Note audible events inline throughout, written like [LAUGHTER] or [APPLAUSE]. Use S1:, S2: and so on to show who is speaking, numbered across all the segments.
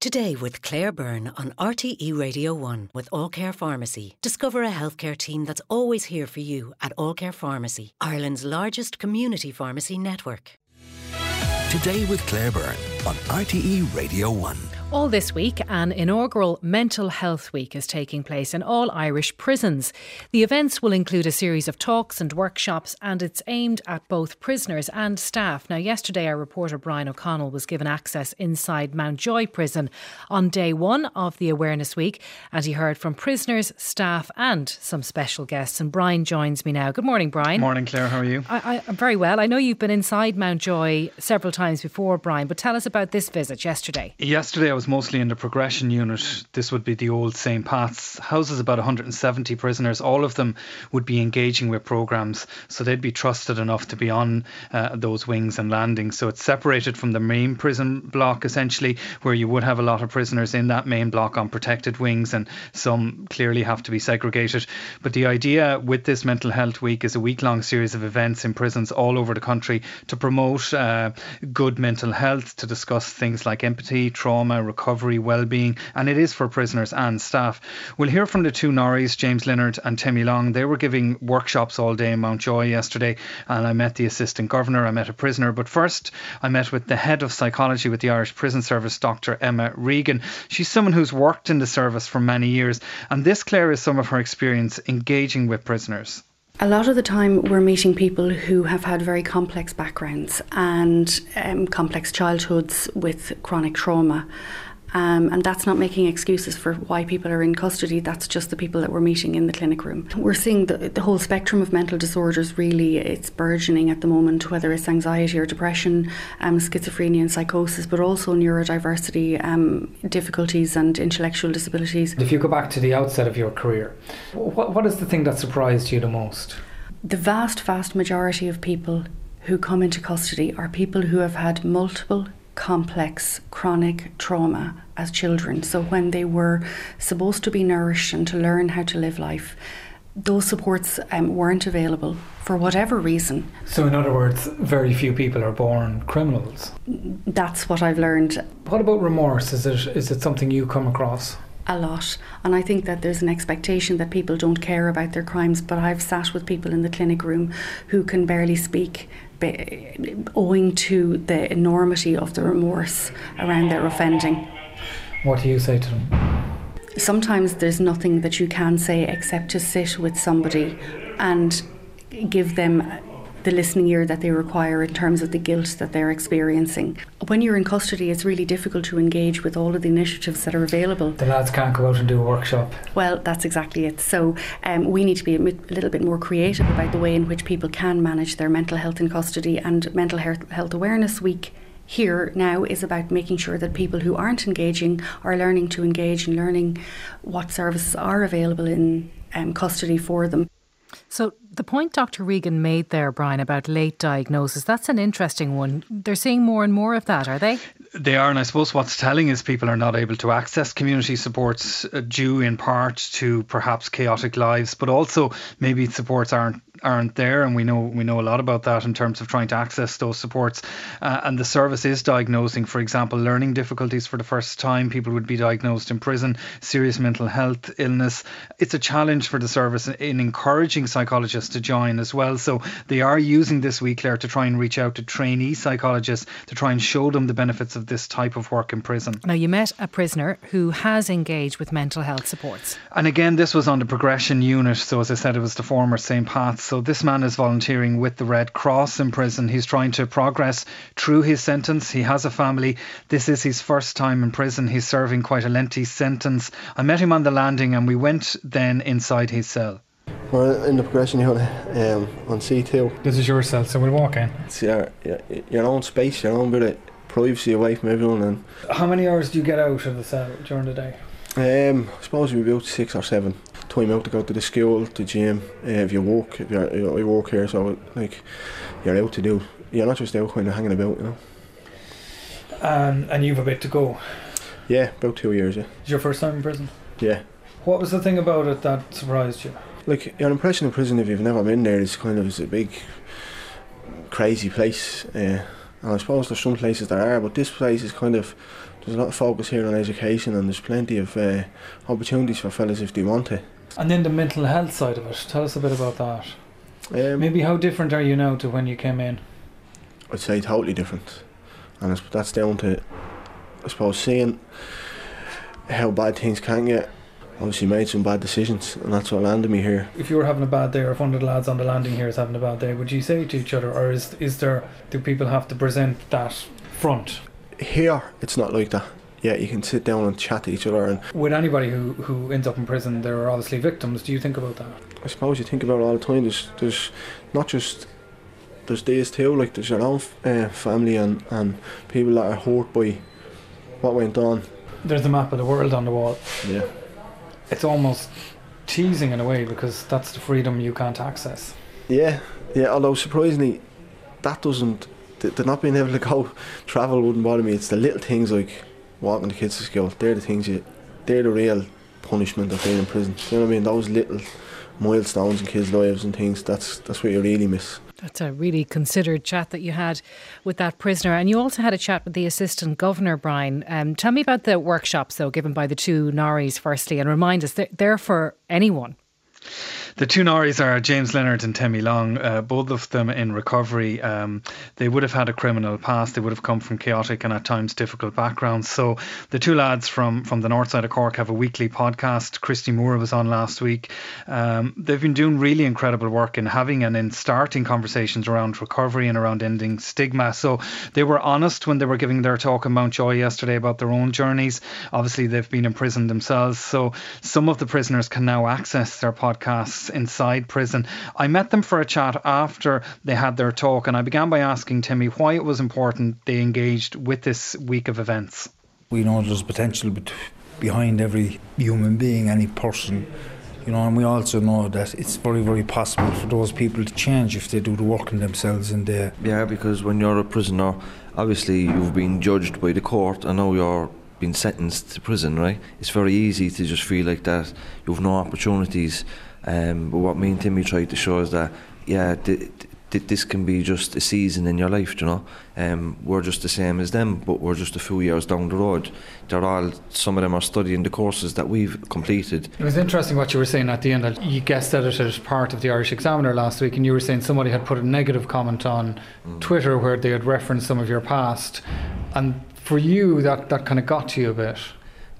S1: Today with Claire Byrne on RTE Radio 1 with Allcare Pharmacy. Discover a healthcare team that's always here for you at Allcare Pharmacy, Ireland's largest community pharmacy network.
S2: Today with Claire Byrne on RTE Radio 1.
S3: All this week, an inaugural Mental Health Week is taking place in all Irish prisons. The events will include a series of talks and workshops, and it's aimed at both prisoners and staff. Now, yesterday, our reporter Brian O'Connell was given access inside Mountjoy prison on day one of the Awareness Week, and he heard from prisoners, staff, and some special guests. And Brian joins me now. Good morning, Brian.
S4: Morning, Claire. How are you?
S3: I, am very well. I know you've been inside Mountjoy several times before, Brian, but tell us about this visit yesterday.
S4: Yesterday, was mostly in the progression unit. This would be the old St. Pat's. Houses about 170 prisoners. All of them would be engaging with programs, so they'd be trusted enough to be on uh, those wings and landings. So it's separated from the main prison block, essentially, where you would have a lot of prisoners in that main block on protected wings, and some clearly have to be segregated. But the idea with this Mental Health Week is a week long series of events in prisons all over the country to promote uh, good mental health, to discuss things like empathy, trauma, recovery well-being, and it is for prisoners and staff. We'll hear from the two Norries, James Leonard and Timmy Long. They were giving workshops all day in Mountjoy yesterday, and I met the assistant governor, I met a prisoner. But first, I met with the head of psychology with the Irish Prison Service, Dr. Emma Regan. She's someone who's worked in the service for many years, and this, Claire, is some of her experience engaging with prisoners.
S5: A lot of the time, we're meeting people who have had very complex backgrounds and um, complex childhoods with chronic trauma. Um, and that's not making excuses for why people are in custody. That's just the people that we're meeting in the clinic room. We're seeing the, the whole spectrum of mental disorders really, it's burgeoning at the moment, whether it's anxiety or depression, um, schizophrenia and psychosis, but also neurodiversity, um, difficulties and intellectual disabilities.
S6: If you go back to the outset of your career, what, what is the thing that surprised you the most?
S5: The vast, vast majority of people who come into custody are people who have had multiple complex chronic trauma as children. So when they were supposed to be nourished and to learn how to live life, those supports um, weren't available for whatever reason.
S6: So, in other words, very few people are born criminals.
S5: That's what I've learned.
S6: What about remorse? Is it is it something you come across?
S5: A lot, and I think that there's an expectation that people don't care about their crimes. But I've sat with people in the clinic room who can barely speak owing to the enormity of the remorse around their offending.
S6: What do you say to them?
S5: Sometimes there's nothing that you can say except to sit with somebody and give them the listening ear that they require in terms of the guilt that they're experiencing. When you're in custody, it's really difficult to engage with all of the initiatives that are available.
S6: The lads can't go out and do a workshop.
S5: Well, that's exactly it. So um, we need to be a little bit more creative about the way in which people can manage their mental health in custody and Mental Health Awareness Week here now is about making sure that people who aren't engaging are learning to engage and learning what services are available in um, custody for them.
S3: So, the point Dr. Regan made there, Brian, about late diagnosis, that's an interesting one. They're seeing more and more of that, are they?
S4: They are, and I suppose what's telling is people are not able to access community supports uh, due in part to perhaps chaotic lives, but also maybe supports aren't aren't there, and we know we know a lot about that in terms of trying to access those supports. Uh, and the service is diagnosing, for example, learning difficulties for the first time. People would be diagnosed in prison, serious mental health illness. It's a challenge for the service in encouraging psychologists to join as well. So they are using this week, Claire, to try and reach out to trainee psychologists to try and show them the benefits of this type of work in prison.
S3: Now, you met a prisoner who has engaged with mental health supports.
S4: And again, this was on the progression unit. So as I said, it was the former St. Pat's so this man is volunteering with the Red Cross in prison. He's trying to progress through his sentence. He has a family. This is his first time in prison. He's serving quite a lengthy sentence. I met him on the landing and we went then inside his cell.
S7: We're in the progression unit um, on C2.
S6: This is your cell, so we'll walk in.
S7: It's your, your, your own space, your own bit of privacy away from everyone. And
S6: How many hours do you get out of the cell during the day?
S7: Um, I suppose we about six or seven. Time out to go to the school, to gym. Uh, if you walk, if you're, you know, walk here, so like you're out to do. You're not just out kind of hanging about, you know.
S6: Um, and you've a bit to go.
S7: Yeah, about two years. Yeah.
S6: Is your first time in prison?
S7: Yeah.
S6: What was the thing about it that surprised you?
S7: Like your impression of prison, if you've never been there, is kind of it's a big, crazy place. Uh, and I suppose there's some places there are, but this place is kind of there's a lot of focus here on education, and there's plenty of uh, opportunities for fellas if they want it.
S6: And then the mental health side of it. Tell us a bit about that.
S7: Um,
S6: Maybe how different are you now to when you came in?
S7: I'd say totally different, and that's down to, I suppose, seeing how bad things can get. Obviously, made some bad decisions, and that's what landed me here.
S6: If you were having a bad day, or if one of the lads on the landing here is having a bad day, would you say to each other, or is is there do people have to present that front?
S7: Here, it's not like that. Yeah, you can sit down and chat to each other, and
S6: With anybody who who ends up in prison, there are obviously victims. Do you think about that?
S7: I suppose you think about it all the time. There's, there's not just there's days too. Like there's your own uh, family and and people that are hurt by what went on.
S6: There's a map of the world on the wall.
S7: Yeah.
S6: It's almost teasing in a way because that's the freedom you can't access.
S7: Yeah, yeah. Although surprisingly, that doesn't. The, not being able to go [LAUGHS] travel wouldn't bother me. It's the little things like walking the kids to school. They're the things you. They're the real punishment of being in prison. You know what I mean? Those little milestones in kids' lives and things. That's that's what you really miss.
S3: That's a really considered chat that you had with that prisoner. And you also had a chat with the Assistant Governor, Brian. Um, tell me about the workshops, though, given by the two Norries, firstly, and remind us they're, they're for anyone.
S4: The two Norries are James Leonard and Timmy Long, uh, both of them in recovery. Um, they would have had a criminal past. They would have come from chaotic and at times difficult backgrounds. So the two lads from, from the north side of Cork have a weekly podcast. Christy Moore was on last week. Um, they've been doing really incredible work in having and in starting conversations around recovery and around ending stigma. So they were honest when they were giving their talk in Mountjoy yesterday about their own journeys. Obviously, they've been in prison themselves. So some of the prisoners can now access their podcasts inside prison. I met them for a chat after they had their talk, and I began by asking Timmy why it was important they engaged with this week of events.
S8: We know there's potential behind every human being, any person, you know, and we also know that it's very, very possible for those people to change if they do the work in themselves and they.
S9: Yeah, because when you're a prisoner, obviously you've been judged by the court and now you're being sentenced to prison, right? It's very easy to just feel like that you've no opportunities. Um, but what me and Timmy tried to show is that, yeah, th- th- this can be just a season in your life, you know. Um, we're just the same as them, but we're just a few years down the road. They're all, some of them are studying the courses that we've completed.
S6: It was interesting what you were saying at the end. That you guest edited as part of the Irish Examiner last week, and you were saying somebody had put a negative comment on Twitter where they had referenced some of your past, and for you that that kind of got to you a bit.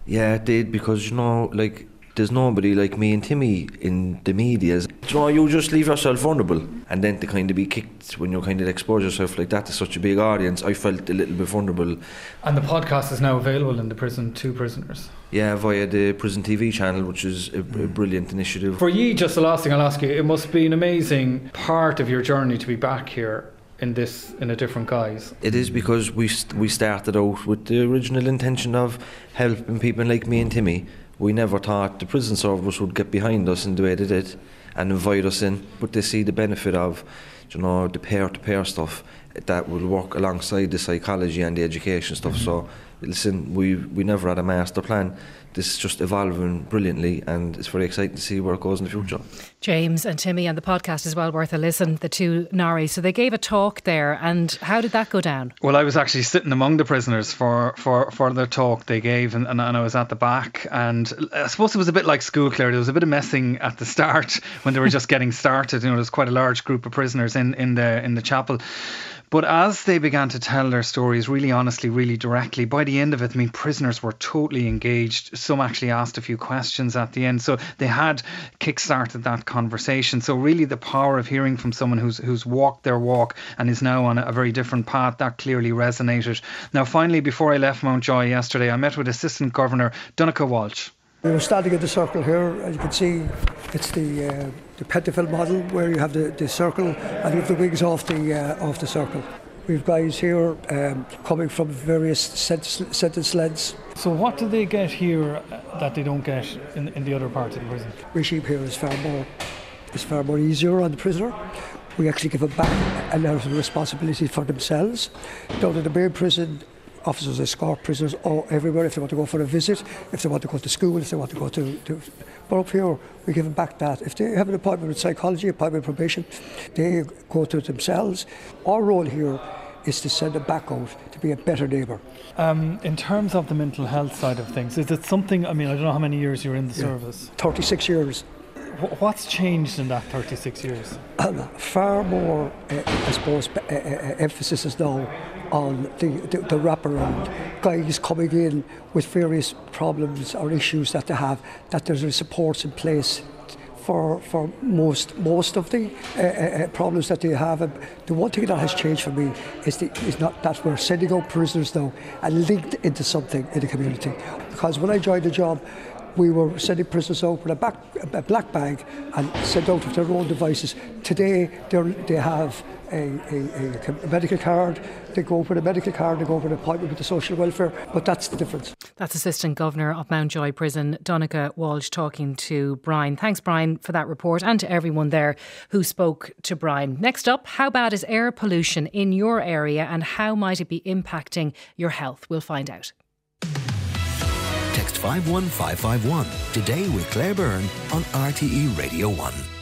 S9: Yeah, it did because you know, like there's nobody like me and Timmy in the media. You know, you just leave yourself vulnerable, and then to kind of be kicked when you kind of expose yourself like that to such a big audience, I felt a little bit vulnerable.
S6: And the podcast is now available in the prison to prisoners.
S9: Yeah, via the prison TV channel, which is a, a mm. brilliant initiative.
S6: For you, just the last thing I'll ask you, it must be an amazing part of your journey to be back here in this in a different guise.
S9: It is because we st- we started out with the original intention of helping people like me and Timmy. We never thought the prison service would get behind us in the way they did and invite us in, but they see the benefit of, you know, the peer-to-peer stuff that will work alongside the psychology and the education stuff. So, mm-hmm. listen, we we never had a master plan. This is just evolving brilliantly, and it's very exciting to see where it goes in the mm-hmm. future.
S3: James and Timmy and the podcast is well worth a listen, the two Norries. So they gave a talk there, and how did that go down?
S4: Well, I was actually sitting among the prisoners for, for, for the talk they gave, and, and, and I was at the back. And I suppose it was a bit like school, Claire. There was a bit of messing at the start [LAUGHS] when they were just getting started. You know, there's quite a large group of prisoners in, in the in the chapel. But as they began to tell their stories really honestly, really directly, by the end of it, I mean, prisoners were totally engaged. Some actually asked a few questions at the end. So they had kick-started that conversation. So really the power of hearing from someone who's who's walked their walk and is now on a very different path, that clearly resonated. Now finally, before I left Mountjoy yesterday, I met with Assistant Governor Donncha Walsh.
S10: We were standing in the circle here, as you can see, it's the uh, the Pentonville model where you have the, the circle and you have the wings off the uh, off the circle. We've guys here um, coming from various sentence, sentence lengths.
S6: So what do they get here that they don't get in, in the other parts of the prison?
S10: Regime here is far more is far more easier on the prisoner. We actually give them back a lot of responsibility for themselves. Down in the main prison, officers escort prisoners all, everywhere if they want to go for a visit, if they want to go to school, if they want to go to, to but up here we give them back that. If they have an appointment with psychology, appointment with probation, they go to it themselves. Our role here is to send them back out to be a better neighbour.
S6: Um, in terms of the mental health side of things, is it something? I mean, I don't know how many years you're in the yeah. service.
S10: Thirty-six years.
S6: What's changed in that 36 years?
S10: Um, [CLEARS THROAT] far more, uh, I suppose, uh, uh, emphasis is now on the, the, the wraparound. Guys coming in with various problems or issues that they have, that there's a supports in place for, for most most of the uh, uh, problems that they have. And the one thing that has changed for me is, the, is not that we're sending out prisoners now and linked into something in the community. Because when I joined the job, we were sending prisoners out with a, back, a black bag and sent out with their own devices. Today, they have a, a, a, medical card, they go with a medical card, they go for an appointment with the social welfare, but that's the difference.
S3: That's Assistant Governor of Mountjoy Prison, Donncha Walsh, talking to Brian. Thanks, Brian, for that report and to everyone there who spoke to Brian. Next up, how bad is air pollution in your area and how might it be impacting your health? We'll find out.
S2: Text 51551 today with Claire Byrne on RTE Radio 1.